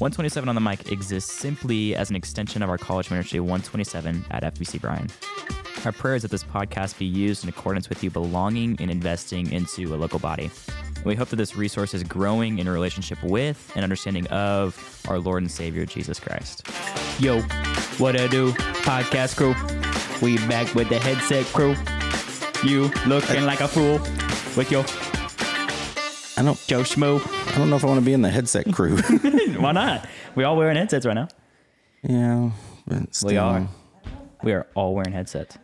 127 on the mic exists simply as an extension of our college ministry 127 at FBC Bryan. Our prayer is that this podcast be used in accordance with you belonging and investing into a local body. We hope that this resource is growing in a relationship with and understanding of our Lord and Savior Jesus Christ. Yo, what I do, podcast crew? We back with the headset crew. You looking like a fool with your I don't. Joe Schmo. I don't know if I want to be in the headset crew. Why not? We all wearing headsets right now. yeah, but still. We are. We are all wearing headsets.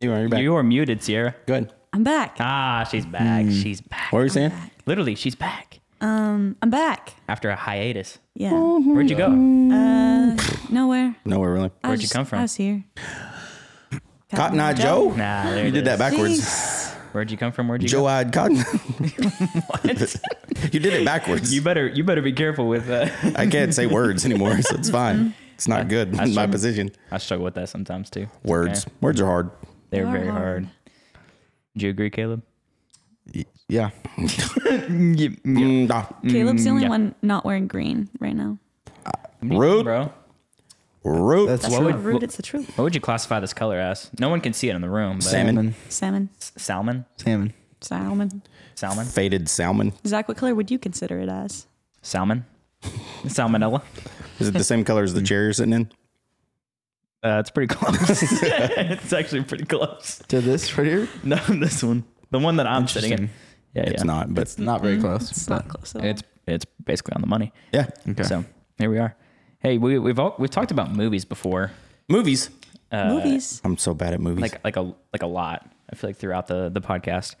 You are. You're back. You are muted, Sierra. Good. I'm back. Ah, she's back. She's back. What were you saying? Literally, she's back Um, I'm back. after a hiatus. Yeah. Where'd you go? Uh, nowhere. Nowhere really. Where'd was you come from? I was here. Cotton Eye Joe. Nah, there You it did that backwards. Where'd you come from? Where'd you go? Joe go? eyed cotton. What? you did it backwards. you better you better be careful with uh, that. I can't say words anymore, so it's fine. It's not good I in my position. I struggle with that sometimes too. Words. okay. Words are hard. They're They are very hard. hard. Do you agree, Caleb? Yeah. Mm, nah. Caleb's the only yeah. one not wearing green right now. Rude. bro. Rude. That's That's What not would- rude. It's the truth. What would you classify this color as? No one can see it in the room. But Salmon. Salmon. Salmon. S- Salmon. Salmon. Salmon. Salmon. Faded salmon. Zach, what color would you consider it as? Salmon. Salmonella. Is it the same color as the chair you're sitting in? Uh, it's pretty close. it's actually pretty close. To this right here? No, this one, the one that I'm sitting in. Yeah, It's yeah. not, but It's not very close. It's not close at all. It's it's basically on the money. yeah. Okay. So here we are. Hey, we, we've all, we've talked about movies before, Movies. uh, Movies. I'm so bad at movies. like like a like a lot. I feel like throughout the the podcast.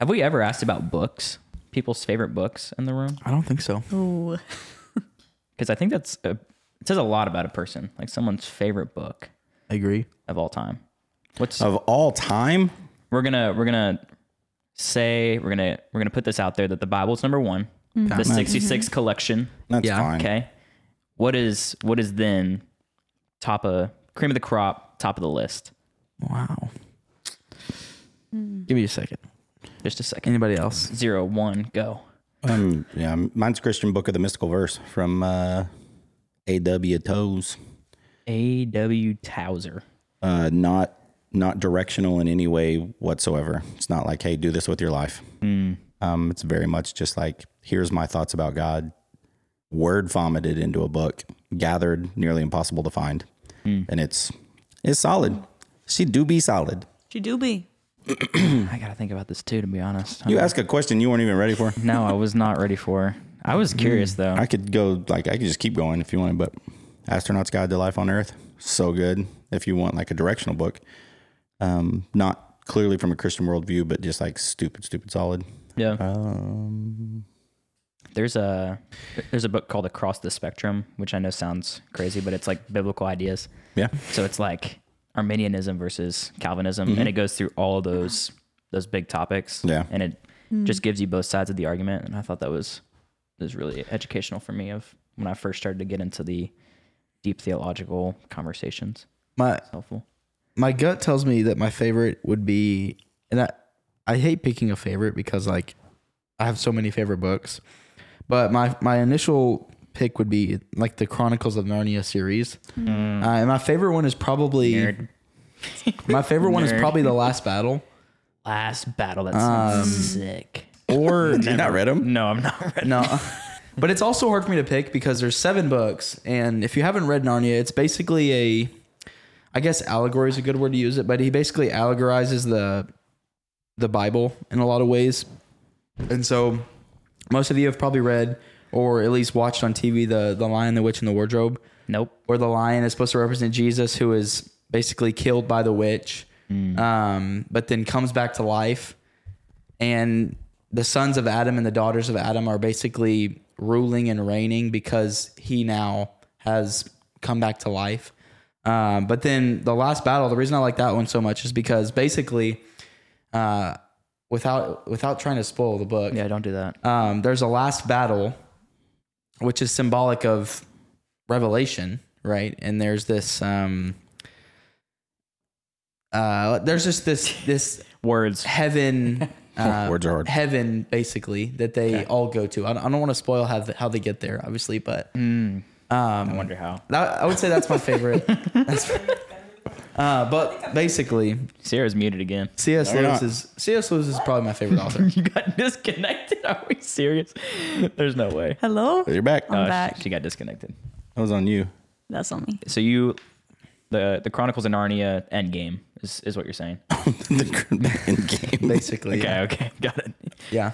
Have we ever asked about books? People's favorite books in the room? I don't think so. Ooh. Because I think that's a, it says a lot about a person, like someone's favorite book I agree. of all time. What's of all time, we're gonna we're gonna say we're gonna we're gonna put this out there that the Bible's number one, the Nice. 66 collection. that's Yeah. fine. Okay. What is what is then top of cream of the crop, top of the list? Wow. Give me a second. Just a second. Anybody else? Zero, one, go. Um, yeah, mine's Christian Book of the Mystical Verse from uh, A.W. Toes. A.W. Tozer. Uh, not not directional in any way whatsoever. It's not like, hey, do this with your life. Um, it's very much just like, here's my thoughts about God, word vomited into a book, gathered, nearly impossible to find, and it's it's solid. She do be solid. She do be. I gotta think about this too, to be honest. You ask a question you weren't even ready for. no, I was not ready for. I was curious though. I could go like I could just keep going if you wanted, but Astronaut's Guide to Life on Earth, so good. If you want like a directional book, um, not clearly from a Christian worldview, but just like stupid, stupid solid. yeah. Um, There's a there's a book called Across the Spectrum, which I know sounds crazy, but it's like biblical ideas. yeah, So it's like Arminianism versus Calvinism, and mm-hmm. it goes through all of those those big topics. Yeah. and it mm. just gives you both sides of the argument. And I thought that was was really educational for me of when I first started to get into the deep theological conversations. My It's helpful. my gut tells me that my favorite would be and I I hate picking a favorite because like I have so many favorite books. But my my initial pick would be like the Chronicles of Narnia series. Uh, and my favorite one is probably Nerd. my favorite one is probably the last battle. Last battle. That sounds sick. Or you not read them? No, I'm not ready. no. But it's also hard for me to pick because there's seven books, and if you haven't read Narnia, it's basically a, I guess allegory is a good word to use it, but he basically allegorizes the, the Bible in a lot of ways, and so, most of you have probably read or at least watched on TV the the Lion, the Witch, and the Wardrobe, Nope. where the lion is supposed to represent Jesus, who is basically killed by the witch, um, but then comes back to life, and the sons of Adam and the daughters of Adam are basically ruling and reigning because he now has come back to life. Um, but then the last battle, the reason I like that one so much is because basically, uh, without without trying to spoil the book, Yeah, don't do that. um, there's a last battle, which is symbolic of revelation, right? And there's this, um, uh, there's just this this Words. heaven uh, Words are hard. heaven, basically that they all go to. I don't, I don't want to spoil how the, how they get there, obviously, but I um, I wonder how. that, I would say that's my favorite. That's- uh, but basically, Sierra's muted again. C.S. No, you're Lewis not. is C.S. Lewis is probably my favorite author. You got disconnected. Are we serious? There's no way. Hello? You're back. I'm Oh, back. She, she got disconnected. That was on you. That's on me. So you, the the Chronicles of Narnia Endgame is, is what you're saying. the end game. Basically, Okay, yeah. okay, got it. yeah.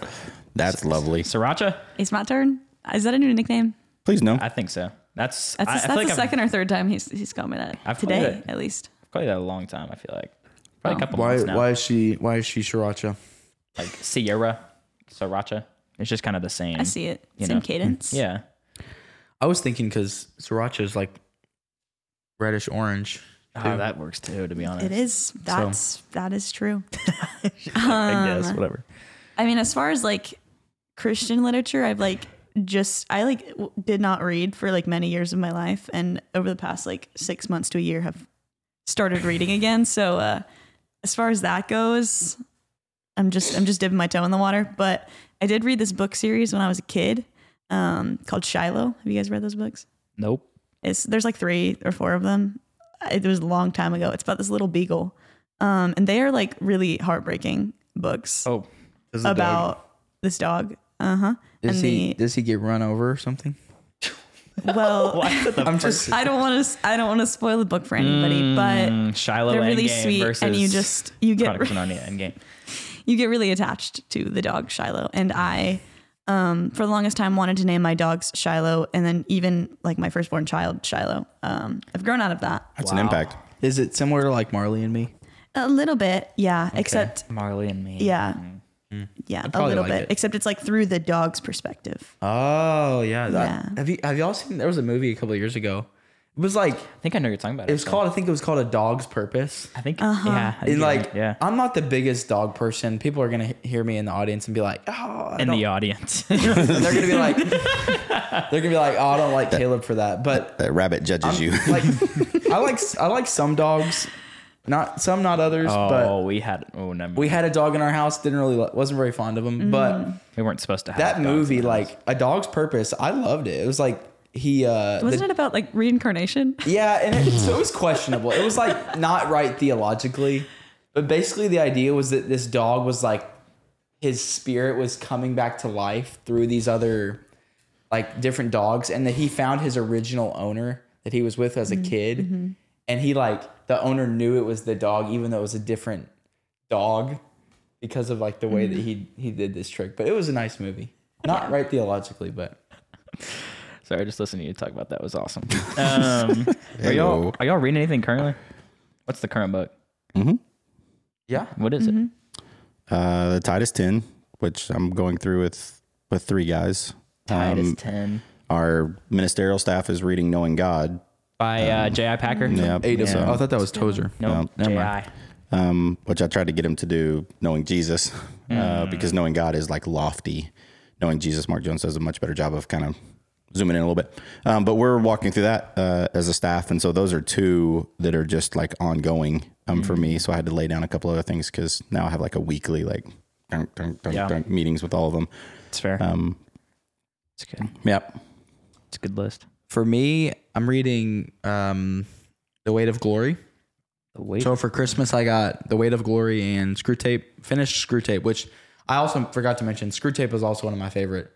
That's lovely. Sriracha? It's my turn. Is that a new nickname? Please no. I think so. That's That's, I, the- I feel that's like the I've- second or third time he's he's called me that I've today, it. at least. Probably that a long time. I feel like probably a couple Why months now. why is she why is she sriracha? Like Sierra, Sriracha. It's just kind of the same. I see it. You Same know. cadence. Yeah. I was thinking because sriracha is like reddish orange. Oh, that works too. To be honest, It is. That's that is true. I Um, guess whatever. I mean, as far as like Christian literature, I've like just I like w- did not read for like many years of my life, and over the past like six months to a year have started reading again. So uh, as far as that goes, I'm just I'm just dipping my toe in the water. But I did read this book series when I was a kid um, called Shiloh. Have you guys read those books? Nope. It's there's like three or four of them. It was a long time ago. It's about this little beagle, um, and they are like really heartbreaking books Oh, Does the dog- about this dog. Uh huh. does and he the does he get run over or something? Well, why is it the I'm first- just I don't want to. I don't want to spoil the book for anybody, but Mm, Shiloh they're really Endgame sweet, and you just you get Chronicles of Narnia Endgame. you get really attached to the dog Shiloh. And I, um, for the longest time, wanted to name my dogs Shiloh, and then even like my firstborn child Shiloh. Um, I've grown out of that That's an impact. is it similar to like Marley and me? a little bit, yeah. Except Marley and me. yeah, yeah, a little like bit. it. Except it's like through the dog's perspective. Oh yeah. that- Yeah. Have you have y'all seen? There was a movie a couple of years ago. It was like I think I know what you're talking about. it was actually. called. I think it was called A Dog's Purpose. I think. Uh-huh. Yeah. I And get like, yeah. I'm not the biggest dog person. People are gonna hear me in the audience and be like, "Oh," I In don't- the audience. they're gonna be like, they're gonna be like, "Oh, I don't like Caleb for that." But That rabbit judges you. like, I like I like some dogs, not some, not others. oh, But we had. Oh, never. we had a dog in our house. Didn't really wasn't very fond of him. Mm-hmm. But we weren't supposed to have that movie, like A Dog's Purpose, I loved it. It was like he uh Wasn't the- it about like reincarnation? Yeah, and it, so it was questionable. It was like not right theologically, but basically the idea was that this dog was like his spirit was coming back to life through these other like different dogs, and that he found his original owner that he was with as a mm-hmm. kid, mm-hmm. And he like the owner knew it was the dog even though it was a different dog because of like the way that he he did this trick. But it was a nice movie, not right theologically, but. Sorry, just listening to you talk about that was awesome. Um, are y'all are y'all reading anything currently? What's the current book? Mhm. Yeah, What is Mm-hmm. it? Uh, the Titus 10, which I'm going through with with three guys. Titus Um, ten Our ministerial staff is reading Knowing God, by uh, J.I. Packer. yeah, eight of so- Oh, I thought that was Tozer. No, No, J.I. um, which I tried to get him to do Knowing Jesus, uh, Mm. because Knowing God is like lofty. Knowing Jesus, Mark Jones does a much better job of kind of zooming in a little bit. Um, but we're walking through that uh, as a staff, and so those are two that are just like ongoing um, for Mm. me. So I had to lay down a couple other things because now I have like a weekly like dunk, dunk, dunk, Yeah. dunk meetings with all of them. It's fair. Um, it's good. yep. It's a good list. For me, I'm reading um, The Weight of Glory. The weight. So for Christmas, I got The Weight of Glory and Screwtape, finished Screwtape, which I also forgot to mention. Screwtape is also one of my favorite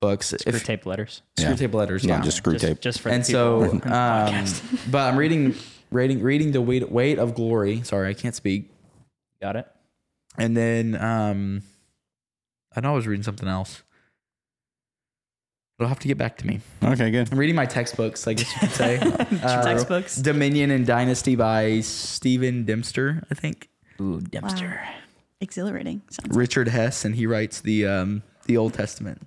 books. Screw If- tape letters. Screw Yeah. Tape letters, Not yeah. just screw just, tape. Just for and the so, on um, but I'm reading, reading, reading The Weight, Weight of Glory. Sorry, I can't speak. Got it. And then um, I know I was reading something else. It'll have to get back to me. Okay, good. I'm reading my textbooks, I guess you could say. Uh, Textbooks. Dominion and Dynasty by Stephen Dempster, I think. Ooh, Dempster. Exhilarating. Sounds Richard Hess, and he writes the um, the Old Testament.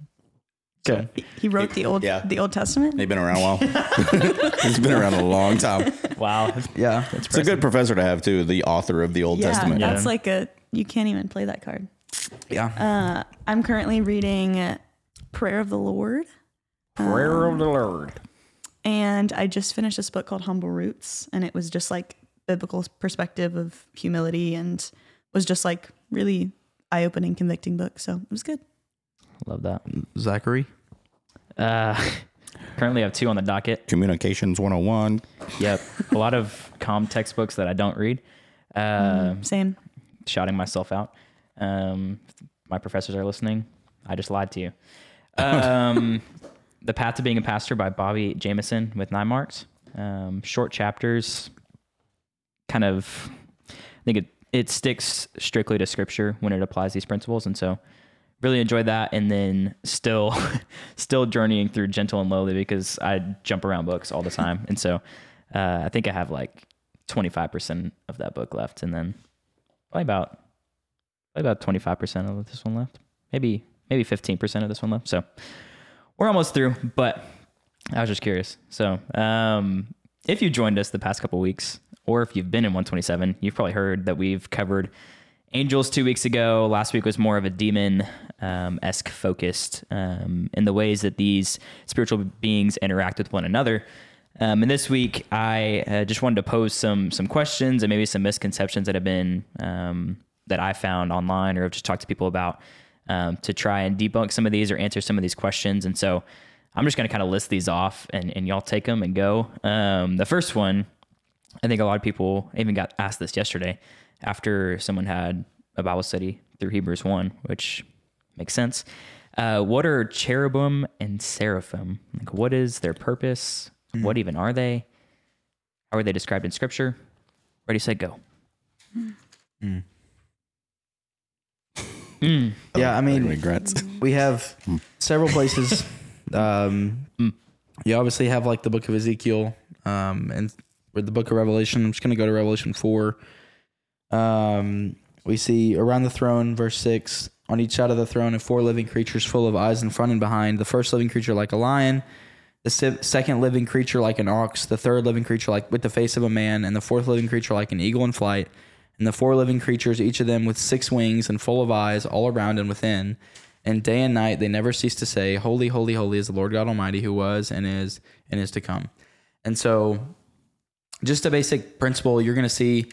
So He wrote the old Yeah. the Old Testament. They've been around a while. He's been around a long time. Wow. yeah, It's a good professor to have too, the author of the Old Yeah, Testament. Yeah. that's like a you can't even play that card. yeah. Uh, I'm currently reading Prayer of the Lord, Prayer of the Lord. and I just finished this book called Humble Roots, and it was just like biblical perspective of humility, and was just like really eye opening, convicting book. So it was good. Love that. Zachary. Uh, currently, I have two on the docket. Communications 101. Yep, a lot of com textbooks that I don't read. Uh, Same. shouting myself out. Um, my professors are listening. I just lied to you. Um, the Path to Being a Pastor by Bobby Jamieson with nine marks. Um, short chapters. Kind of, I think it it sticks strictly to Scripture when it applies these principles, and so really enjoyed that. And then still, still journeying through Gentle and Lowly because I jump around books all the time, and so uh, I think I have like twenty five percent of that book left, and then probably about probably about twenty five percent of this one left. Maybe maybe fifteen percent of this one left. So we're almost through, but I was just curious. So um, if you joined us the past couple weeks, or if you've been in 127, you've probably heard that we've covered angels two weeks ago. Last week was more of a demon um, esque focused um, in the ways that these spiritual beings interact with one another. Um, and this week, I uh, just wanted to pose some some questions and maybe some misconceptions that have been um, that I found online or have just talked to people about um, to try and debunk some of these or answer some of these questions. And so I'm just going to kind of list these off and, and y'all take them and go. Um, the first one, I think a lot of people even got asked this yesterday after someone had a Bible study through Hebrews 1, which makes sense. Uh, what are cherubim and seraphim? Like, what is their purpose? What even are they? How are they described in Scripture? Ready, set, go. Yeah, I mean, regrets. we have several places. Um, you obviously have like the book of Ezekiel, um, and with the book of Revelation. I'm just going to go to Revelation four. Um, we see around the throne, verse six. On each side of the throne, are four living creatures full of eyes in front and behind. The first living creature like a lion, the se- second living creature like an ox, the third living creature like with the face of a man, and the fourth living creature like an eagle in flight. And the four living creatures, each of them with six wings and full of eyes all around and within. And day and night they never cease to say, Holy, holy, holy is the Lord God Almighty who was and is and is to come. And so just a basic principle you're going to see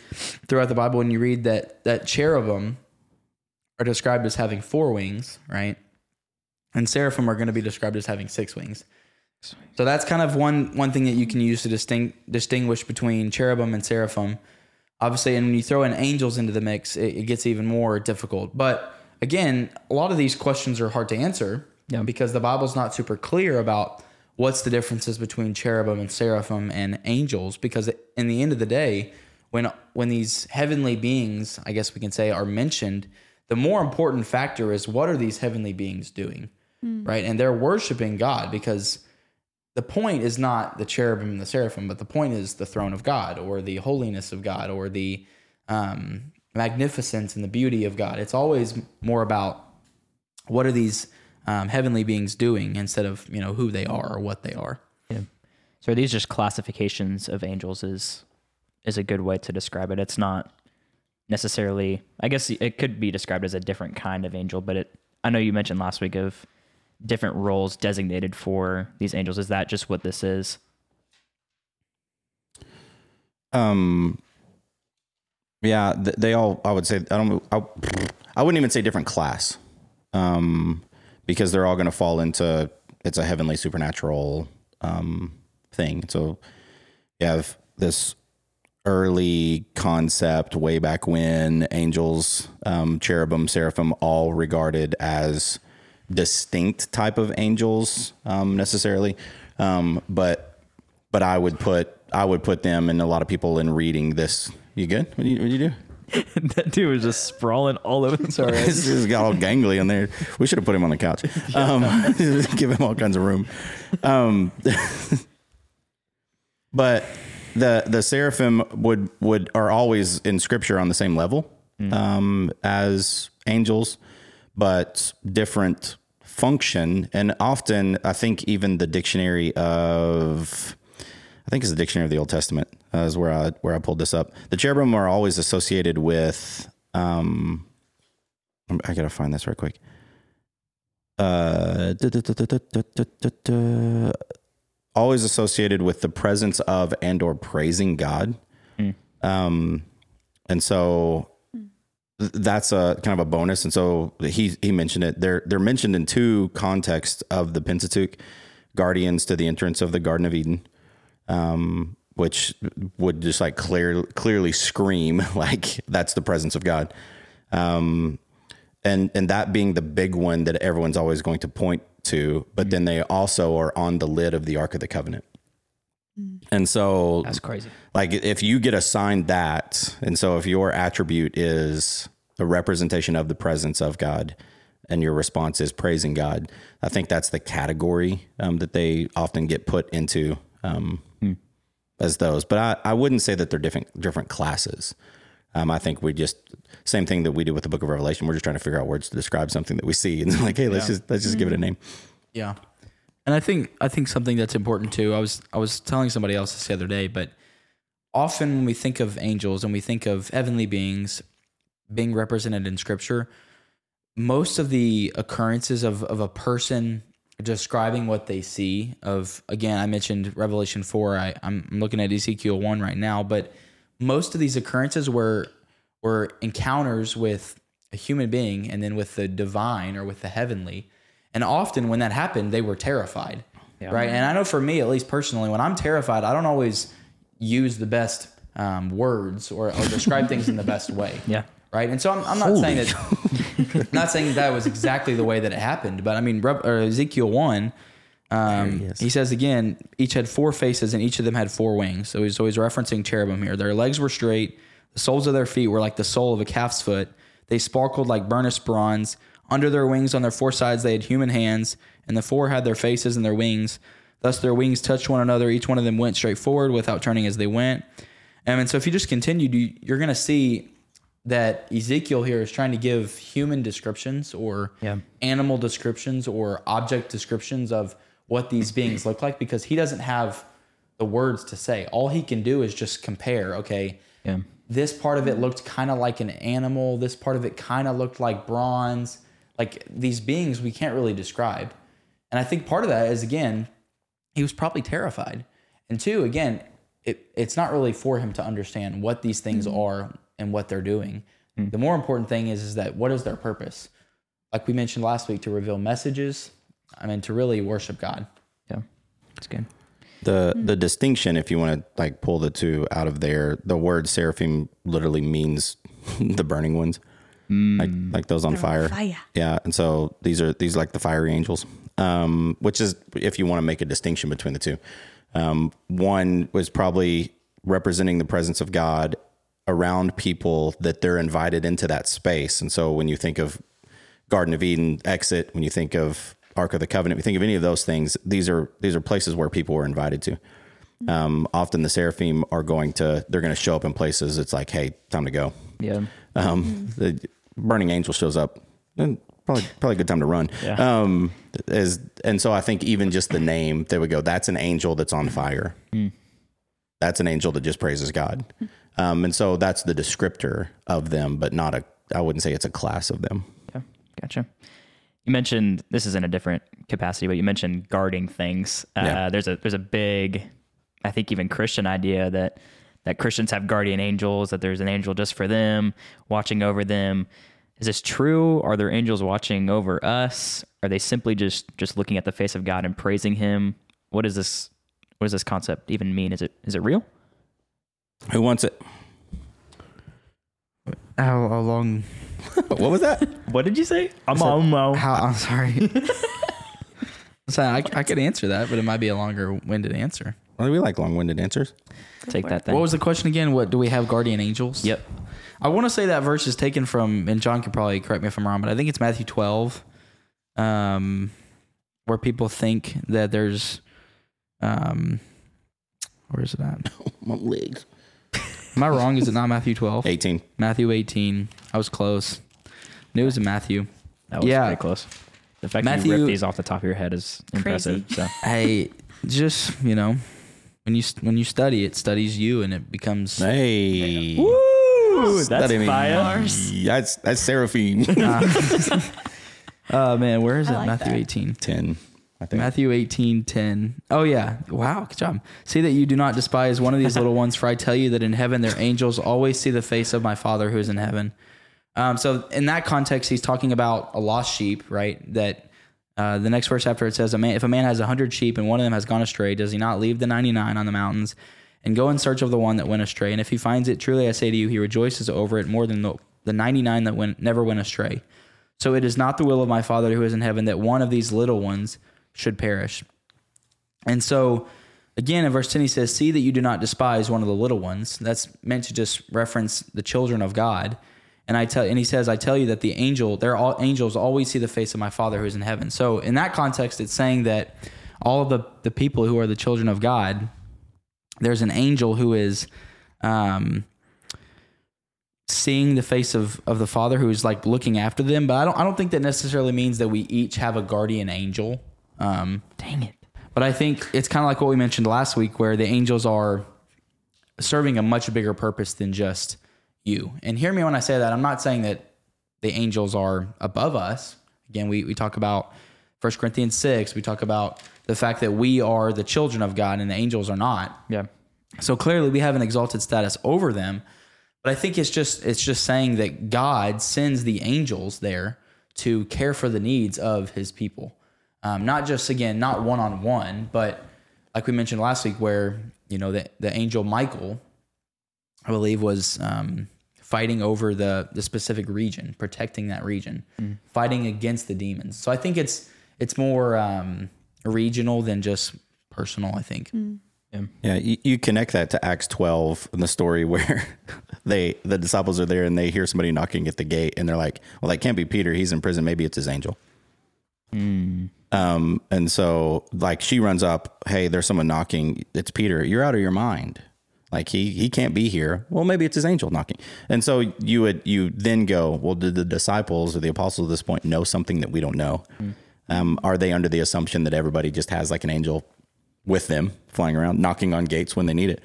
throughout the Bible when you read that that cherubim are described as having four wings, right? And seraphim are going to be described as having six wings. So that's kind of one one thing that you can use to distinct, distinguish between cherubim and seraphim. Obviously, and when you throw in angels into the mix, it, it gets even more difficult. But again, a lot of these questions are hard to answer Yeah. because the Bible's not super clear about what's the differences between cherubim and seraphim and angels. Because in the end of the day, when when these heavenly beings, I guess we can say, are mentioned, the more important factor is what are these heavenly beings doing, hmm. right? And they're worshiping God because the point is not the cherubim and the seraphim, but the point is the throne of God or the holiness of God or the um, magnificence and the beauty of God. It's always more about what are these um, heavenly beings doing instead of you know who they are or what they are. Yeah. So are these just classifications of angels is is a good way to describe it. It's not necessarily I guess it could be described as a different kind of angel, but it I know you mentioned last week of different roles designated for these angels. Is that just what this is? Um, yeah, they all. I would say I don't. I, I wouldn't even say different class, um, because they're all going to fall into it's a heavenly supernatural um thing. So you have this early concept way back when angels, um, cherubim, seraphim, all regarded as distinct type of angels um, necessarily, um, but but I would put I would put them and a lot of people in reading this. You good? What do you, what do, you do? that dude was just sprawling all over the Sorry, This has got all gangly in there. We should have put him on the couch. Um, give him all kinds of room. Um, but the the seraphim would would are always in scripture on the same level um, as angels, but different function, and often I think even the dictionary of I think it's the dictionary of the Old Testament uh, is where I where I pulled this up. The cherubim are always associated with. Um, I gotta find this right quick. Uh, always associated with the presence of and or praising God. Mm. Um, and so that's a kind of a bonus. And so he he mentioned it. They're they're mentioned in two contexts of the Pentateuch: guardians to the entrance of the Garden of Eden, um, which would just like clear clearly scream like that's the presence of God. Um, and and that being the big one that everyone's always going to point to, but then they also are on the lid of the Ark of the Covenant. And so That's crazy. like if you get assigned that, and so if your attribute is a representation of the presence of God, and your response is praising God, I think that's the category um, that they often get put into um, as those. But I, I wouldn't say that they're different different classes. Um, I think we just same thing that we do with the Book of Revelation. We're just trying to figure out words to describe something that we see, and like, hey, let's just let's just give it a name. Yeah. And I think I think something that's important too. I was I was telling somebody else this the other day, but often when we think of angels and we think of heavenly beings being represented in scripture, most of the occurrences of, of a person describing what they see of again, I mentioned Revelation four. I, I'm looking at Ezekiel one right now, but most of these occurrences were were encounters with a human being and then with the divine or with the heavenly. And often when that happened, they were terrified. Right. And I know for me, at least personally, when I'm terrified, I don't always use the best um, words or, or describe things in the best way. Yeah. Right. And so I'm, I'm not saying that, not saying that was exactly the way that it happened, but I mean, Ezekiel 1, um, he he says again, each had four faces and each of them had four wings. So he's always referencing cherubim here. Their legs were straight. The soles of their feet were like the sole of a calf's foot. They sparkled like burnished bronze. Under their wings, on their four sides, they had human hands, and the four had their faces and their wings. Thus, their wings touched one another. Each one of them went straight forward without turning as they went. Um, and so, if you just continue, you- you're going to see that Ezekiel here is trying to give human descriptions or Yeah. animal descriptions or object descriptions of what these beings look like because he doesn't have the words to say. All he can do is just compare. Okay, Yeah. this part of it looked kind of like an animal. This part of it kind of looked like bronze. Like these beings we can't really describe. And I think part of that is again, he was probably terrified. And two, again, it, it's not really for him to understand what these things mm-hmm. are and what they're doing. Mm. The more important thing is, is that what is their purpose? Like we mentioned last week, to reveal messages. I mean, to really worship God. Yeah. That's good. The hmm. the distinction, if you want to like pull the two out of there, the word seraphim literally means the burning ones, like like those on fire. fire. Yeah, and so these are these are like the fiery angels, um, which is if you want to make a distinction between the two. Um, one was probably representing the presence of God around people that they're invited into that space, and so when you think of Garden of Eden exit, when you think of Ark of the Covenant, when you think of any of those things, these are these are places where people were invited to. Um, often the seraphim are going to they're going to show up in places. It's like, hey, time to go. Yeah. Um, the burning angel shows up. and Probably, probably a good time to run. Yeah. Um, is and so I think even just the name, there we go. That's an angel that's on fire. That's an angel that just praises God. Um, and so that's the descriptor of them, but not a. I wouldn't say it's a class of them. Yeah, gotcha. You mentioned this is in a different capacity, but you mentioned guarding things. Uh, Yeah. There's a there's a big, I think even Christian idea that that Christians have guardian angels, that there's an angel just for them, watching over them. Is this true? Are there angels watching over us? Are they simply just just looking at the face of God and praising Him? What is this? What does this concept even mean? Is it is it real? Who wants it? How, how long? what was that? What did you say? I'm on. How? I'm sorry. so I, I could answer that, but it might be a longer winded answer. Well, we like long-winded answers. Take that thing. What was the question again? What do we have guardian angels? Yep. I want to say that verse is taken from, and John can probably correct me if I'm wrong, but I think it's Matthew 12, um, where people think that there's, um, where is it at? My legs. Am I wrong? Is it not Matthew 12? 18. Matthew 18. I was close. Knew it was in Matthew. That was Yeah. pretty close. The fact that you ripped these off the top of your head is impressive. So Hey, just you know, when you when you study, it studies you, and it becomes. Hey. Woo! That's That ain't fire. even- That's that's seraphim. Oh man, where is it? Like Matthew that. 18. 10. I think. Matthew 18, 10. Oh, yeah. Wow. Good job. See that you do not despise one of these little ones, for I tell you that in heaven their angels always see the face of my Father who is in heaven. Um, so in that context, he's talking about a lost sheep, right? That uh, the next verse after it says, "A man, if a man has a hundred sheep and one of them has gone astray, does he not leave the ninety nine on the mountains and go in search of the one that went astray? And if he finds it, truly I say to you, he rejoices over it more than the, the ninety nine that went never went astray. So it is not the will of my Father who is in heaven that one of these little ones should perish." And so, again, in verse 10, he says, See that you do not despise one of the little ones. That's meant to just reference the children of God. And I tell, and he says, I tell you that the angel, they're all angels always see the face of my Father who is in heaven. So in that context, it's saying that all of the, the people who are the children of God, there's an angel who is um, seeing the face of, of the Father who is like looking after them. But I don't I don't think that necessarily means that we each have a guardian angel. Um, Dang it. but I think it's kind of like what we mentioned last week, where the angels are serving a much bigger purpose than just you. And hear me when I say that. I'm not saying that the angels are above us. Again, we, we talk about 1 Corinthians 6. We talk about the fact that we are the children of God and the angels are not. Yeah. So clearly we have an exalted status over them. But I think it's just it's just saying that God sends the angels there to care for the needs of his people. Um, not just again, not one on one, but like we mentioned last week, where you know the the angel Michael, I believe, was um, fighting over the the specific region, protecting that region, fighting against the demons. So I think it's it's more um, regional than just personal. I think. Yeah, you, you connect that to Acts 12 and the story where they the disciples are there and they hear somebody knocking at the gate and they're like, "Well, that can't be Peter. He's in prison. Maybe it's his angel." Um, and so like she runs up, "Hey, there's someone knocking. It's Peter. You're out of your mind. Like he he can't be here. Well, maybe it's his angel knocking." And so you would you then go, "Well, did the disciples or the apostles at this point know something that we don't know? Um, are they under the assumption that everybody just has like an angel with them flying around, knocking on gates when they need it,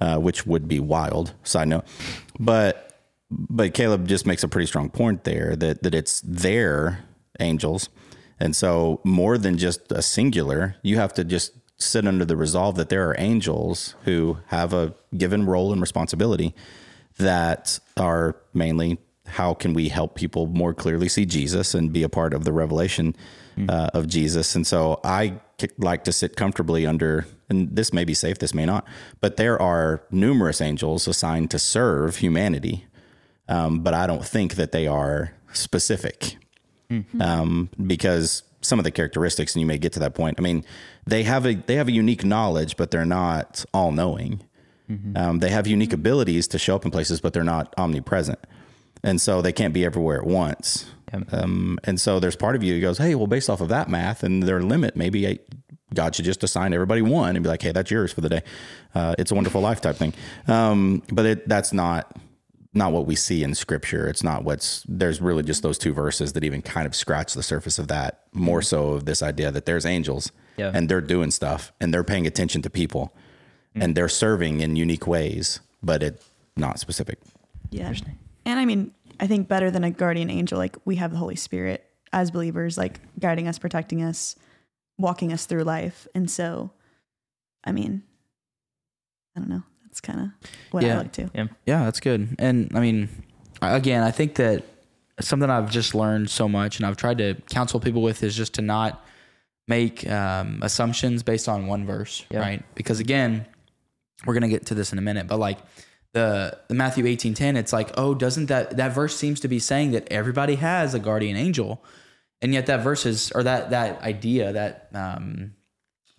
uh, which would be wild. Side note, but but Caleb just makes a pretty strong point there that that it's their angels, and so more than just a singular, you have to just sit under the resolve that there are angels who have a given role and responsibility that are mainly how can we help people more clearly see Jesus and be a part of the revelation uh, of Jesus. And so I like to sit comfortably under, and this may be safe, this may not, but there are numerous angels assigned to serve humanity, um, but I don't think that they are specific. Um, because some of the characteristics, and you may get to that point. I mean, they have a they have a unique knowledge, but they're not all knowing. Um, they have unique abilities to show up in places, but they're not omnipresent, and so they can't be everywhere at once. Um, and so there's part of you that goes, "Hey, well, based off of that math and their limit, maybe I, God should just assign everybody one and be like, hey, that's yours for the day. Uh, it's a wonderful life type thing." Um, but it, that's not not what we see in scripture. It's not what's there's really just those two verses that even kind of scratch the surface of that, more mm-hmm. so of this idea that there's angels Yeah. and they're doing stuff and they're paying attention to people mm. and they're serving in unique ways, but it not specific. Yeah. And I mean, I think better than a guardian angel, like we have the Holy Spirit as believers, like guiding us, protecting us, walking us through life. And so, I mean, I don't know. That's kind of what I Yeah. look to. Yeah. Yeah, that's good. And I mean, again, I think that something I've just learned so much and I've tried to counsel people with is just to not make um, assumptions based on one verse, Yeah. right? Because again, we're gonna get to this in a minute, but like the the Matthew eighteen ten, it's like, oh, doesn't that that verse seems to be saying that everybody has a guardian angel, and yet that verse is or that that idea that um,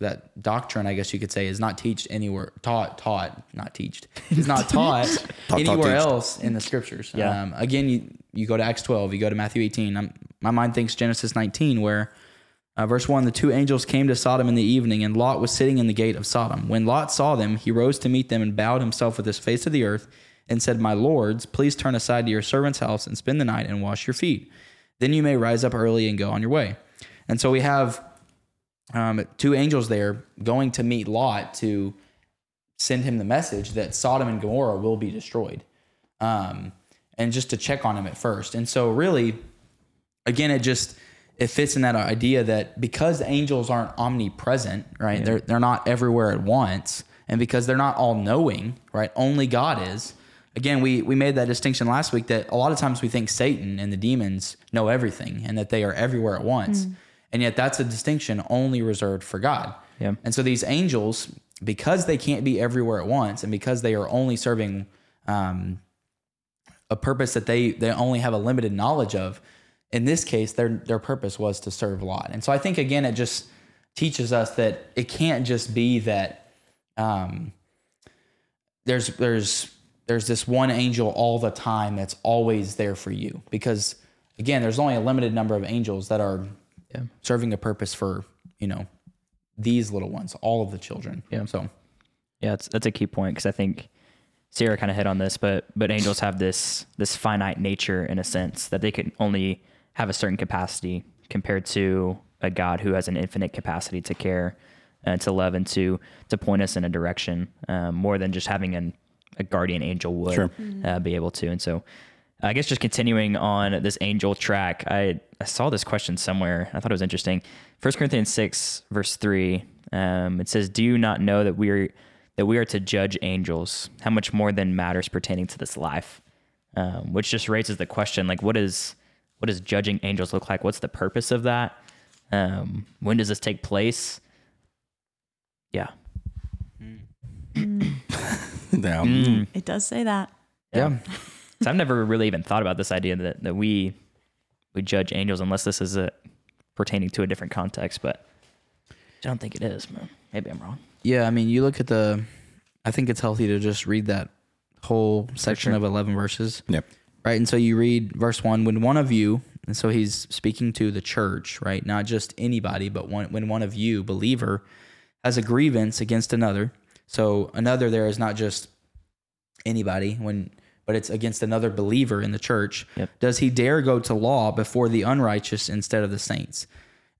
that doctrine, I guess you could say, is not taught anywhere taught taught not taught is not taught Taught, anywhere teached. else in the scriptures. Yeah. Um, again, you you go to Acts twelve, you go to Matthew eighteen. I'm, my mind thinks Genesis nineteen, where uh, verse 1 The two angels came to Sodom in the evening, and Lot was sitting in the gate of Sodom. When Lot saw them, he rose to meet them and bowed himself with his face to the earth and said, My lords, please turn aside to your servant's house and spend the night and wash your feet. Then you may rise up early and go on your way. And so we have um, two angels there going to meet Lot to send him the message that Sodom and Gomorrah will be destroyed. Um, and just to check on him at first. And so, really, again, it just it fits in that idea that because angels aren't omnipresent, right? They're they're not everywhere at once, and because they're not all knowing, right? Only God is. again, we we made that distinction last week that a lot of times we think Satan and the demons know everything and that they are everywhere at once. And yet that's a distinction only reserved for God. Yeah. And so these angels, because they can't be everywhere at once and because they are only serving um, a purpose that they they only have a limited knowledge of, in this case, their their purpose was to serve Lot. And so I think again, it just teaches us that it can't just be that um, there's there's there's this one angel all the time that's always there for you because again there's only a limited number of angels that are Yeah. serving a purpose for you know these little ones all of the children Yeah. so Yeah, that's that's a key point because I think Sarah kind of hit on this, but but angels have this this finite nature in a sense that they can only have a certain capacity compared to a God who has an infinite capacity to care and to love and to to point us in a direction um, more than just having an, a guardian angel would Sure. uh, be able to. And so, I guess just continuing on this angel track, I, I saw this question somewhere. I thought it was interesting. First Corinthians six verse three. Um, it says, "Do you not know that we are that we are to judge angels? How much more than matters pertaining to this life?" Um, which just raises the question, like, what is what does judging angels look like? What's the purpose of that? Um, when does this take place? Yeah. Yeah. Mm. It does say that. yeah, So I've never really even thought about this idea that, that we we judge angels unless this is a pertaining to a different context, but I don't think it is. Maybe I'm wrong. yeah i mean you look at the i think it's healthy to just read that whole section sure. of 11 verses Yep. right and so you read verse 1 when one of you and so he's speaking to the church right not just anybody but one, when one of you believer has a grievance against another so another there is not just anybody when but it's against another believer in the church. Yep. does he dare go to law before the unrighteous instead of the saints?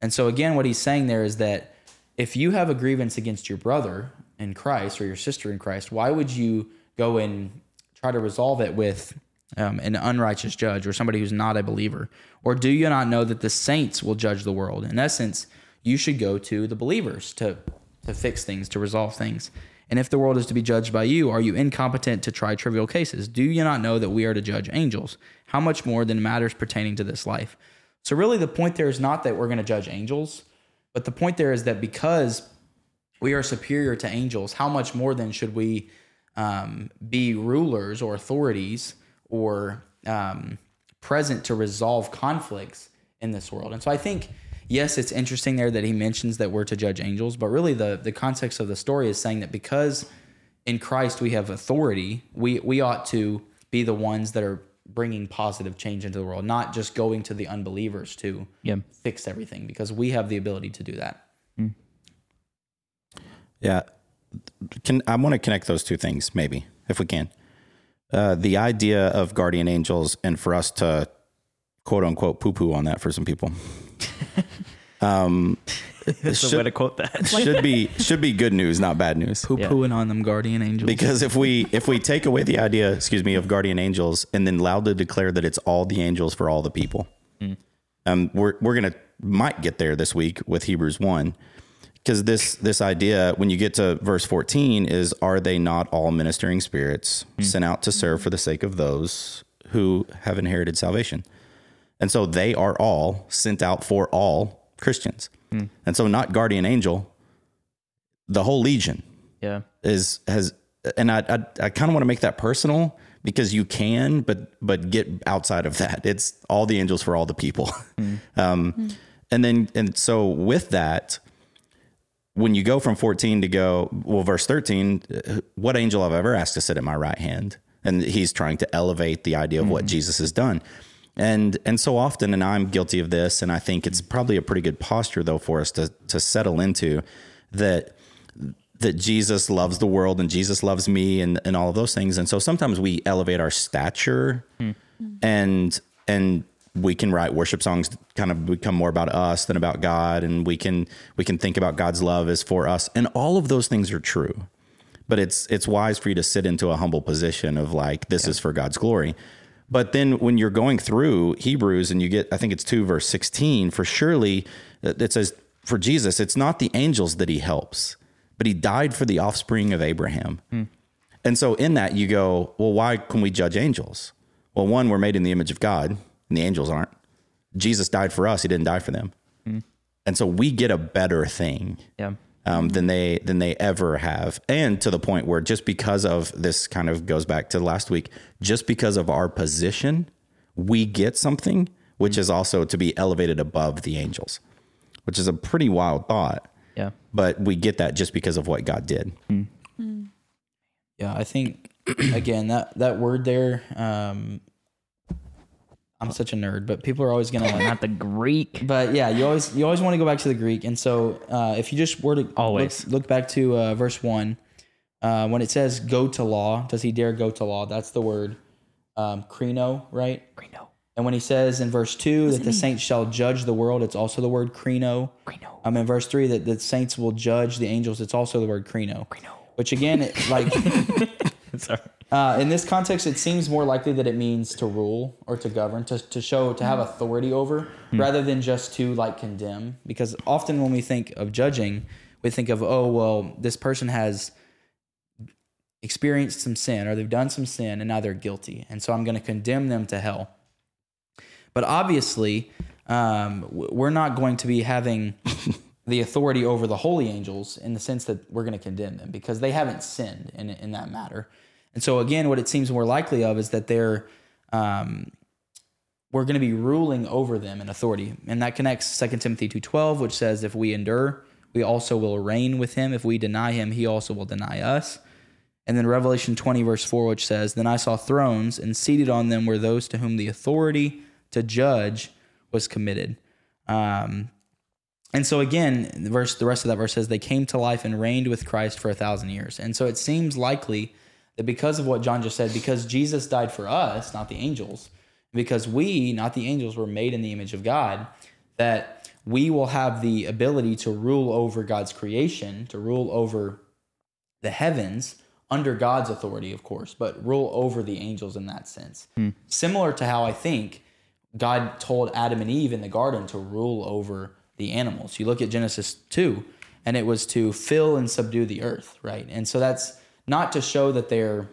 And so again what he's saying there is that if you have a grievance against your brother in Christ or your sister in Christ why would you go and try to resolve it with um, an unrighteous judge or somebody who's not a believer? Or do you not know that the saints will judge the world? In essence you should go to the believers to to fix things to resolve things and if the world is to be judged by you, are you incompetent to try trivial cases? Do you not know that we are to judge angels? How much more than matters pertaining to this life? So, really, the point there is not that we're going to judge angels, but the point there is that because we are superior to angels, how much more then should we um, be rulers or authorities or um, present to resolve conflicts in this world? And so, I think yes, it's interesting there that he mentions that we're to judge angels, but really the the context of the story is saying that because in Christ we have authority, we we ought to be the ones that are bringing positive change into the world, not just going to the unbelievers to Yeah. fix everything, because we have the ability to do that. Yeah. Can I want to connect those two things, maybe, if we can. Uh, the idea of guardian angels and for us to quote unquote poo poo on that for some people. Um, That's should, the way to quote that. should be should be good news, not bad news. Poo pooing on them guardian angels. Because if we if we take away the idea, excuse me, of guardian angels and then loudly declare that it's all the angels for all the people, um, we're we're gonna might get there this week with Hebrews one, because this this idea when you get to verse fourteen is are they not all ministering spirits sent out to serve for the sake of those who have inherited salvation, and so they are all sent out for all Christians, and so not guardian angel, the whole legion yeah. is has and I I, I kind of want to make that personal because you can but but get outside of that. It's all the angels for all the people. Um and then and so with that when you go from 14 to go well verse 13 uh, what angel i've ever asked to sit at my right hand? And he's trying to elevate the idea of what jesus has done and and so often and i'm guilty of this and i think it's probably a pretty good posture though for us to to settle into that that Jesus loves the world and Jesus loves me and, and all of those things. And so sometimes we elevate our stature hmm. and and we can write worship songs that kind of become more about us than about God. And we can we can think about God's love as for us. And all of those things are true. But it's it's wise for you to sit into a humble position of like, this is for God's glory. But then when you're going through Hebrews and you get, I think it's 2 verse 16, for surely uh, it says, for Jesus, it's not the angels that he helps, but he died for the offspring of Abraham. Hmm. And so in that you go, well, why can we judge angels? Well, one, we're made in the image of God, and the angels aren't. Jesus died for us; he didn't die for them, hmm. and so we get a better thing Yeah. Um, than they than they ever have, and to the point where just because of this kind of goes back to last week, just because of our position, we get something which is also to be elevated above the angels, which is a pretty wild thought. Yeah. But we get that just because of what God did. Yeah, I think again that that word there. Um, I'm such a nerd, but people are always gonna. Not the Greek. but yeah, you always you always want to go back to the Greek, and so uh, if you just were to Always. look, look back to uh, verse one, uh, when it says "go to law," does he dare go to law? That's the word um, right? Greeno. And when he says in verse two that the saints shall judge the world, it's also the word krino. Greeno. Um, in verse three that the saints will judge the angels, it's also the word krino. Greeno. Which again, it, like Sorry. Uh, in this context, it seems more likely that it means to rule or to govern, to, to show, to have authority over, rather than just to like condemn. Because often when we think of judging, we think of, oh, well, this person has experienced some sin or they've done some sin and now they're guilty. And so I'm going to condemn them to hell. But obviously, um, we're not going to be having the authority over the holy angels in the sense that we're going to condemn them because they haven't sinned in, in that matter. And so, again, what it seems more likely of is that they're, um, we're going to be ruling over them in authority. And that connects 2 Timothy 2.12, which says, if we endure, we also will reign with him. If we deny him, he also will deny us. And then Revelation 20, verse 4, which says, Then I saw thrones, and seated on them were those to whom the authority to judge was committed. Um, and so again, the verse, the rest of that verse says, They came to life and reigned with Christ for a thousand years. And so it seems likely that because of what John just said, because Jesus died for us, not the angels, because we, not the angels, were made in the image of God, that we will have the ability to rule over God's creation, to rule over the heavens under God's authority, of course, but rule over the angels in that sense. Hmm. Similar to how I think God told Adam and Eve in the garden to rule over the animals. You look at Genesis 2, and it was to fill and subdue the earth, right? And so that's not to show that they're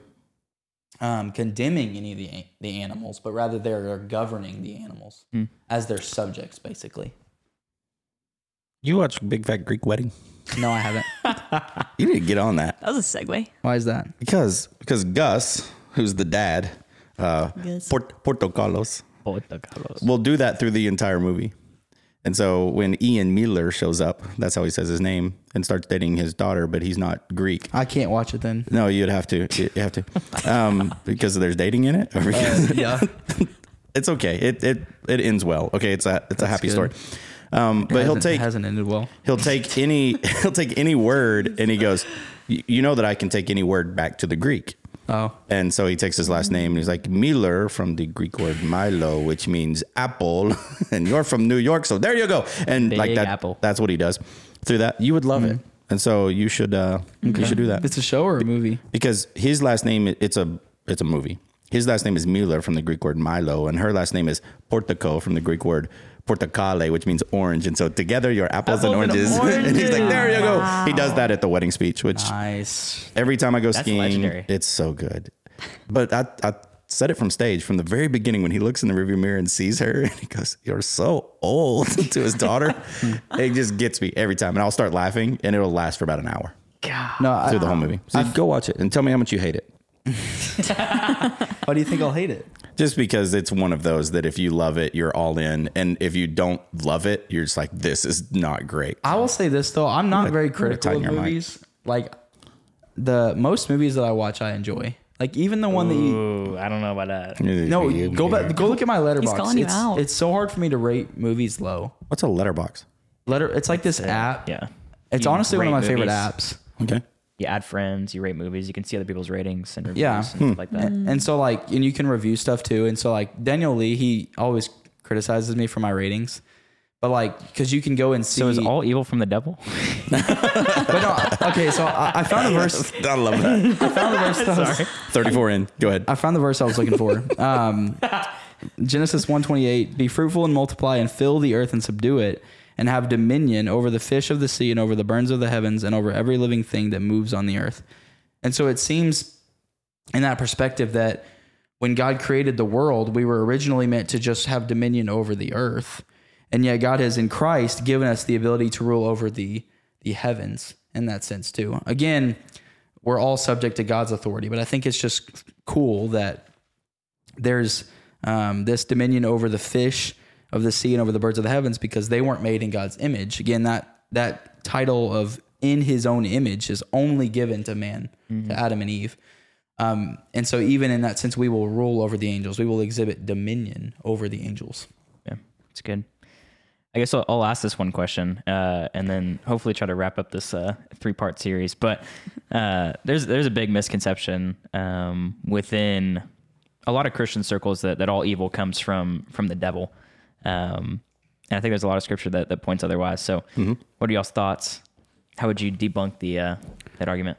um, condemning any of the, the animals, but rather they're governing the animals as their subjects, basically. You watch Big Fat Greek Wedding? No, I haven't. You need to get on that That was a segue. Why is that? because because Gus, who's the dad, uh, Port- Portokalos, Porto Carlos. will do that through the entire movie. And so when Ian Miller shows up, that's how he says his name, and starts dating his daughter, but he's not Greek. I can't watch it then. No, you'd have to. You have to, um, because there's dating in it. Or because yeah. it's okay. It it it ends well. Okay, it's a it's a happy good. story. Um, but he'll take hasn't ended well. he'll take any he'll take any word, and he goes, you know that I can take any word back to the Greek. Oh, And so he takes his last name and he's like Miller from the Greek word Milo, which means apple. and you're from New York, so there you go. And like that, apple. that's what he does. Through that, you would love it. And so you should uh, you should do that it's a show or a movie? because his last name it's a it's a movie. His last name is Miller from the Greek word Milo, and her last name is Portico from the Greek word portokali, which means orange. And so together, you're apples, and Apples and oranges. and he's like, there you go. He does that at the wedding speech, which Nice. every time I go That's skiing, legendary. it's so good. But I, I said it from stage from the very beginning when he looks in the rearview mirror and sees her and he goes, You're so old to his daughter. it just gets me every time. And I'll start laughing and it'll last for about an hour No, I, through the whole movie. So go watch it and tell me how much you hate it. Why do you think I'll hate it? Just because it's one of those that if you love it, you're all in. And if you don't love it, you're just like, This is not great. I will say this though, I'm not very critical of tighten your mic. movies. Like the most movies that I watch, I enjoy. Like even the one that you Ooh, I don't know about that. no go back go look at my Letterboxd. calling you it's, out. it's so hard for me to rate movies low. What's a Letterboxd? Letter it's like this app. Yeah. It's You honestly one of my rate favorite movies. apps. Okay. You add friends, you rate movies, you can see other people's ratings and reviews Yeah. and stuff like that. And so like and you can review stuff too. And so like Daniel Lee, he always criticizes me for my ratings. But like, because you can go and see. So is all evil from the devil? But no, okay, so I, I found the verse. I love that. I found the verse. that was- 34 in. Go ahead. I found the verse I was looking for. Um, Genesis 128, be fruitful and multiply and fill the earth and subdue it and have dominion over the fish of the sea and over the birds of the heavens and over every living thing that moves on the earth. And so it seems in that perspective that when God created the world, we were originally meant to just have dominion over the earth. And yet God has in Christ given us the ability to rule over the the heavens in that sense too. Again, we're all subject to God's authority, but I think it's just cool that there's um, this dominion over the fish of the sea and over the birds of the heavens because they weren't made in God's image. Again, that that title of in His own image is only given to man, to Adam and Eve. Um, and so, even in that sense, we will rule over the angels. We will exhibit dominion over the angels. Yeah, it's good. I guess I'll, I'll ask this one question, uh, and then hopefully try to wrap up this uh, three part series. But uh, there's there's a big misconception um, within a lot of Christian circles that, that all evil comes from from the devil. Um, and I think there's a lot of scripture that, that points otherwise. So, what are y'all's thoughts? How would you debunk the uh, that argument?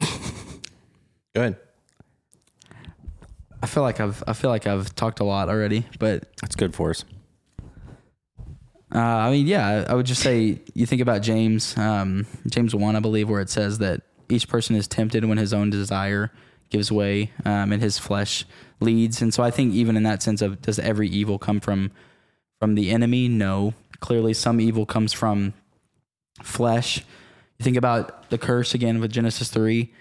Go ahead. I feel like I've I feel like I've talked a lot already, but That's good for us. Uh, I mean, yeah, I would just say you think about James, um, James one, I believe, where it says that each person is tempted when his own desire gives way um, and his flesh leads. And so I think even in that sense of does every evil come from from the enemy? No, clearly some evil comes from flesh. You think about the curse again with Genesis three,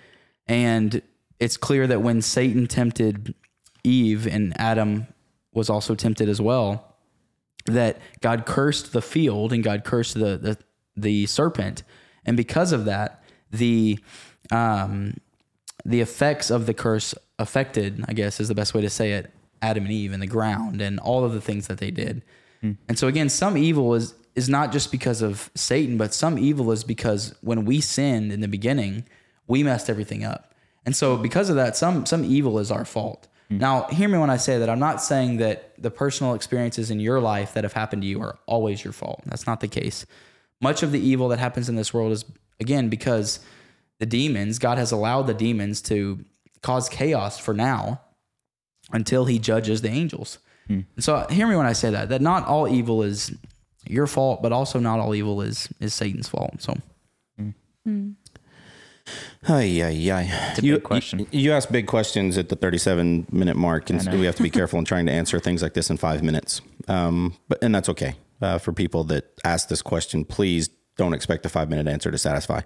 and it's clear that when Satan tempted Eve and Adam was also tempted as well that God cursed the field and God cursed the the, the serpent, and because of that, the um, the effects of the curse affected, I guess, is the best way to say it, Adam and Eve and the ground and all of the things that they did. Hmm. And so again, some evil is is not just because of Satan, but some evil is because when we sinned in the beginning, we messed everything up. And so because of that, some some evil is our fault. Hmm. Now, hear me when I say that. I'm not saying that the personal experiences in your life that have happened to you are always your fault. That's not the case. Much of the evil that happens in this world is again because the demons, God has allowed the demons to cause chaos for now until he judges the angels. And so hear me when I say that that not all evil is your fault, but also not all evil is is Satan's fault. So Ay, ay, ay. a you, big question. You, you ask big questions at the 37 minute mark, and we have to be careful in trying to answer things like this in five minutes. Um, but and that's okay uh, for people that ask this question. Please don't expect a five minute answer to satisfy.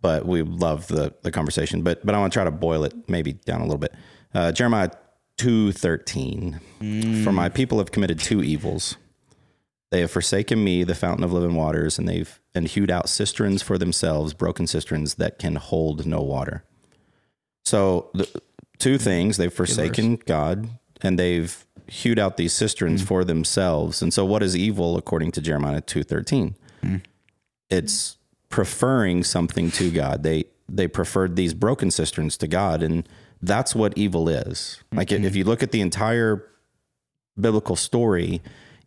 But we love the the conversation. But but I want to try to boil it maybe down a little bit. Uh, Jeremiah two thirteen. For my people have committed two evils. They have forsaken me, the fountain of living waters, and they've and hewed out cisterns for themselves, broken cisterns that can hold no water. So the two things, they've forsaken God and they've hewed out these cisterns for themselves. And so what is evil according to Jeremiah 2:13? It's preferring something to God. They they preferred these broken cisterns to God and that's what evil is. Like mm-hmm. if you look at the entire biblical story,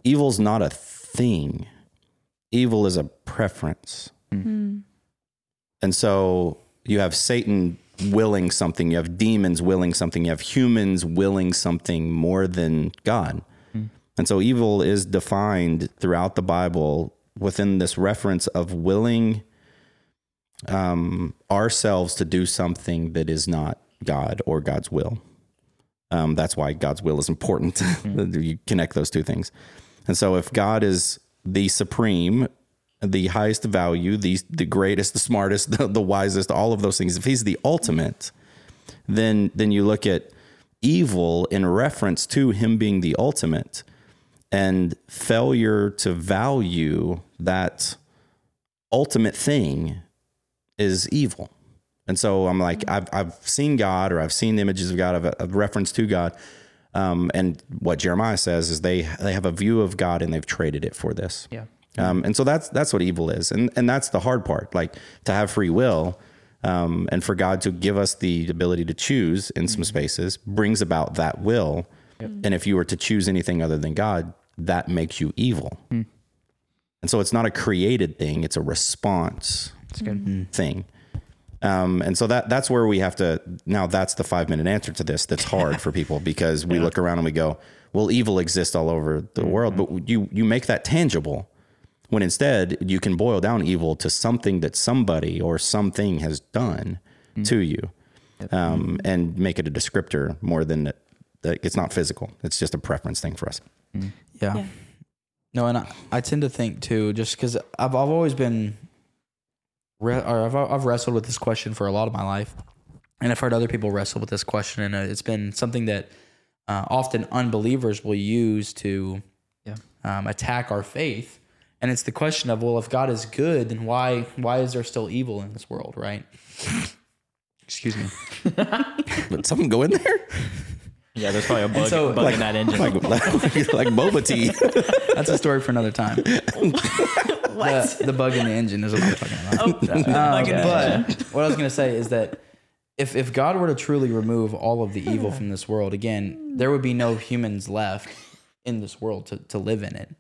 evil's not a thing. Evil is a preference. Mm-hmm. And so you have Satan willing something, you have demons willing something, you have humans willing something more than God. Mm. And so evil is defined throughout the Bible within this reference of willing um, ourselves to do something that is not God or God's will. Um, that's why God's will is important. you connect those two things. And so if God is the supreme, the highest value, the the greatest, the smartest, the, the wisest, all of those things, if he's the ultimate, then then you look at evil in reference to him being the ultimate and failure to value that ultimate thing is evil. And so I'm like, I've, I've seen God or I've seen images of God, of a, of reference to God. Um, and what Jeremiah says is they, they have a view of God and they've traded it for this. Yeah. Um, and so that's, that's what evil is. And, and that's the hard part, like to have free will. Um, and for God to give us the ability to choose in some spaces brings about that will. And if you were to choose anything other than God, that makes you evil. And so it's not a created thing, it's a response It's good. thing. Um, and so that that's where we have to now that's the five minute answer to this that's hard for people because we look around and we go, well, evil exists all over the world, but you you make that tangible when instead you can boil down evil to something that somebody or something has done to you. um, and make it a descriptor more than that it's not physical. It's just a preference thing for us. Yeah. Yeah. No, and I, I tend to think too, just because I've, I've always been, re- or I've, I've wrestled with this question for a lot of my life. And I've heard other people wrestle with this question, and uh, it's been something that uh, often unbelievers will use to Yeah. um, attack our faith. And it's the question of, well, if God is good, then why why is there still evil in this world, right? Excuse me. But something go in there Yeah, there's probably a bug, so- bug like in that engine. like like, like boba tea. That's a story for another time. What? The, the bug in the engine is what I'm talking about. Oh, Um, bug but what I was going to say is that if if God were to truly remove all of the evil from this world, again, there would be no humans left in this world to, to live in it.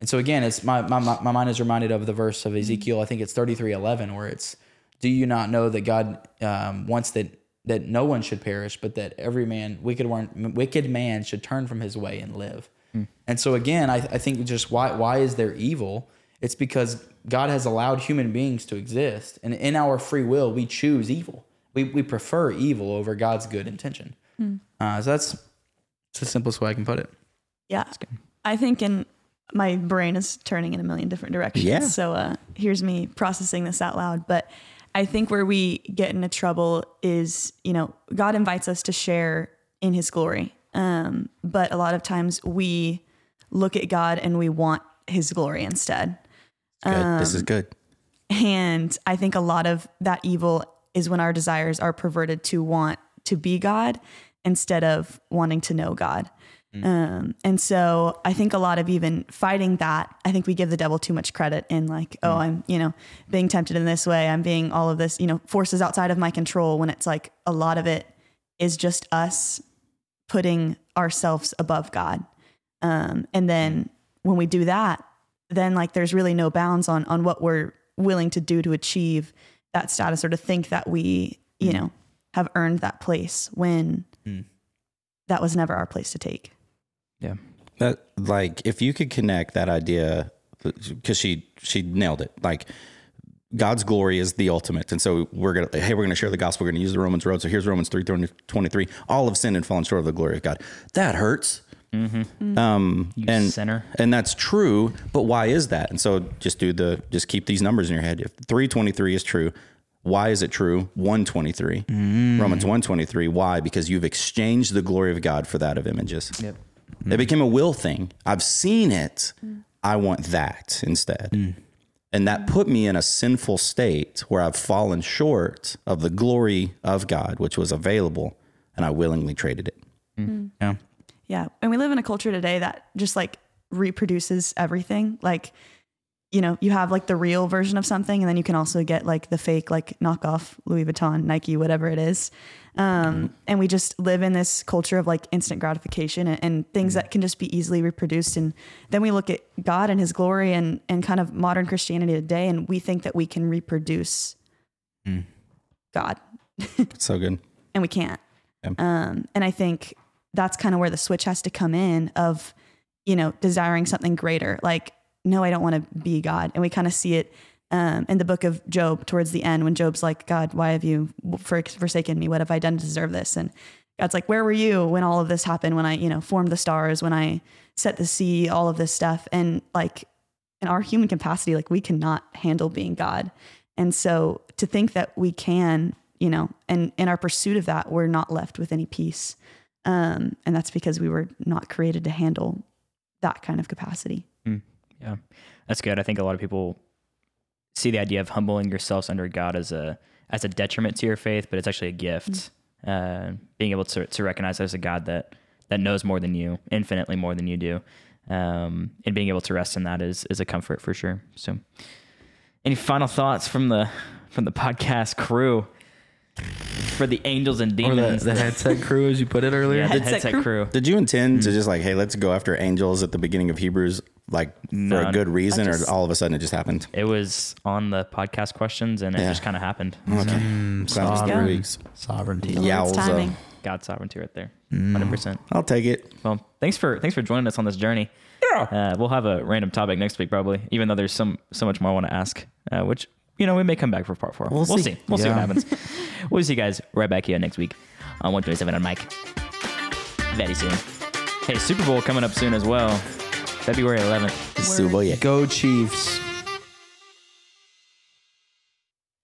And so again, it's my, my my mind is reminded of the verse of Ezekiel. I think it's thirty three eleven, where it's, "Do you not know that God um, wants that that no one should perish, but that every man wicked one wicked man should turn from his way and live." And so again, I, I think just why why is there evil? It's because God has allowed human beings to exist, and in our free will, we choose evil. We we prefer evil over God's good intention. Uh, so that's it's the simplest way I can put it. Yeah. I think in my brain is turning in a million different directions. Yeah. So uh, here's me processing this out loud. But I think where we get into trouble is, you know, God invites us to share in his glory. Um, but a lot of times we look at God and we want his glory instead. Good. this is good. And I think a lot of that evil is when our desires are perverted to want to be God instead of wanting to know God. Mm. Um, and so I think a lot of even fighting that, I think we give the devil too much credit in like, oh, mm. I'm, you know, being tempted in this way. I'm being all of this, you know, forces outside of my control when it's like a lot of it is just us putting ourselves above God. Um, and then mm. when we do that, then like there's really no bounds on on what we're willing to do to achieve that status or to think that we, you know, have earned that place when that was never our place to take. Yeah. That like if you could connect that idea because she she nailed it. Like God's glory is the ultimate. And so we're going to, hey, we're going to share the gospel. We're going to use the Romans road. So here's Romans 3 23. All of sin and fallen short of the glory of God. That hurts. Um, You and, sinner. and that's true. But why is that? And so just do the, just keep these numbers in your head. If 323 is true, why is it true? 123. Romans 123. Why? Because you've exchanged the glory of God for that of images. Yep. It became a will thing. I've seen it. I want that instead. Mm. And that put me in a sinful state where I've fallen short of the glory of God, which was available, and I willingly traded it. Mm. Mm. Yeah. Yeah. And we live in a culture today that just like reproduces everything. Like, you know, you have like the real version of something, and then you can also get like the fake, like knockoff Louis Vuitton, Nike, whatever it is. Um, and we just live in this culture of like instant gratification and, and things that can just be easily reproduced. And then we look at God and his glory and, and kind of modern Christianity today, and we think that we can reproduce God It's so good. and we can't. Yeah. Um, and I think that's kind of where the switch has to come in of, you know, desiring something greater. Like, no, I don't want to be God. And we kind of see it um, in the book of Job towards the end when Job's like, God, why have you forsaken me? What have I done to deserve this? And God's like, where were you when all of this happened? When I, you know, formed the stars, when I set the sea, all of this stuff. And like, in our human capacity, like we cannot handle being God. And so to think that we can, you know, and in our pursuit of that, we're not left with any peace. Um, and that's because we were not created to handle that kind of capacity. Yeah, that's good. I think a lot of people see the idea of humbling yourselves under God as a as a detriment to your faith, but it's actually a gift. Uh, being able to to recognize there's a God that that knows more than you, infinitely more than you do, um, and being able to rest in that is is a comfort for sure. So, any final thoughts from the from the podcast crew for the angels and Or demons? the, the headset crew, as you put it earlier. yeah, the Headset headset crew. crew. Did you intend to just like, hey, let's go after angels at the beginning of Hebrews, like for a good reason, just- or all of a sudden it just happened? It was on the podcast questions, and it Yeah. just kind of happened. Okay. Mm, Sounds sovereign- three weeks. Sovereignty. The Lord's Yowza. timing. God's sovereignty right there, hundred percent. I'll take it. Well, thanks for thanks for joining us on this journey. Yeah, uh, we'll have a random topic next week probably, even though there's some so much more I want to ask, uh, which you know, we may come back for part four. We'll, We'll see. see. We'll see what happens. we'll see you guys right back here next week on 127 on Mic. Very soon. Hey, Super Bowl coming up soon as well. February 11th. Suboye. Go Chiefs.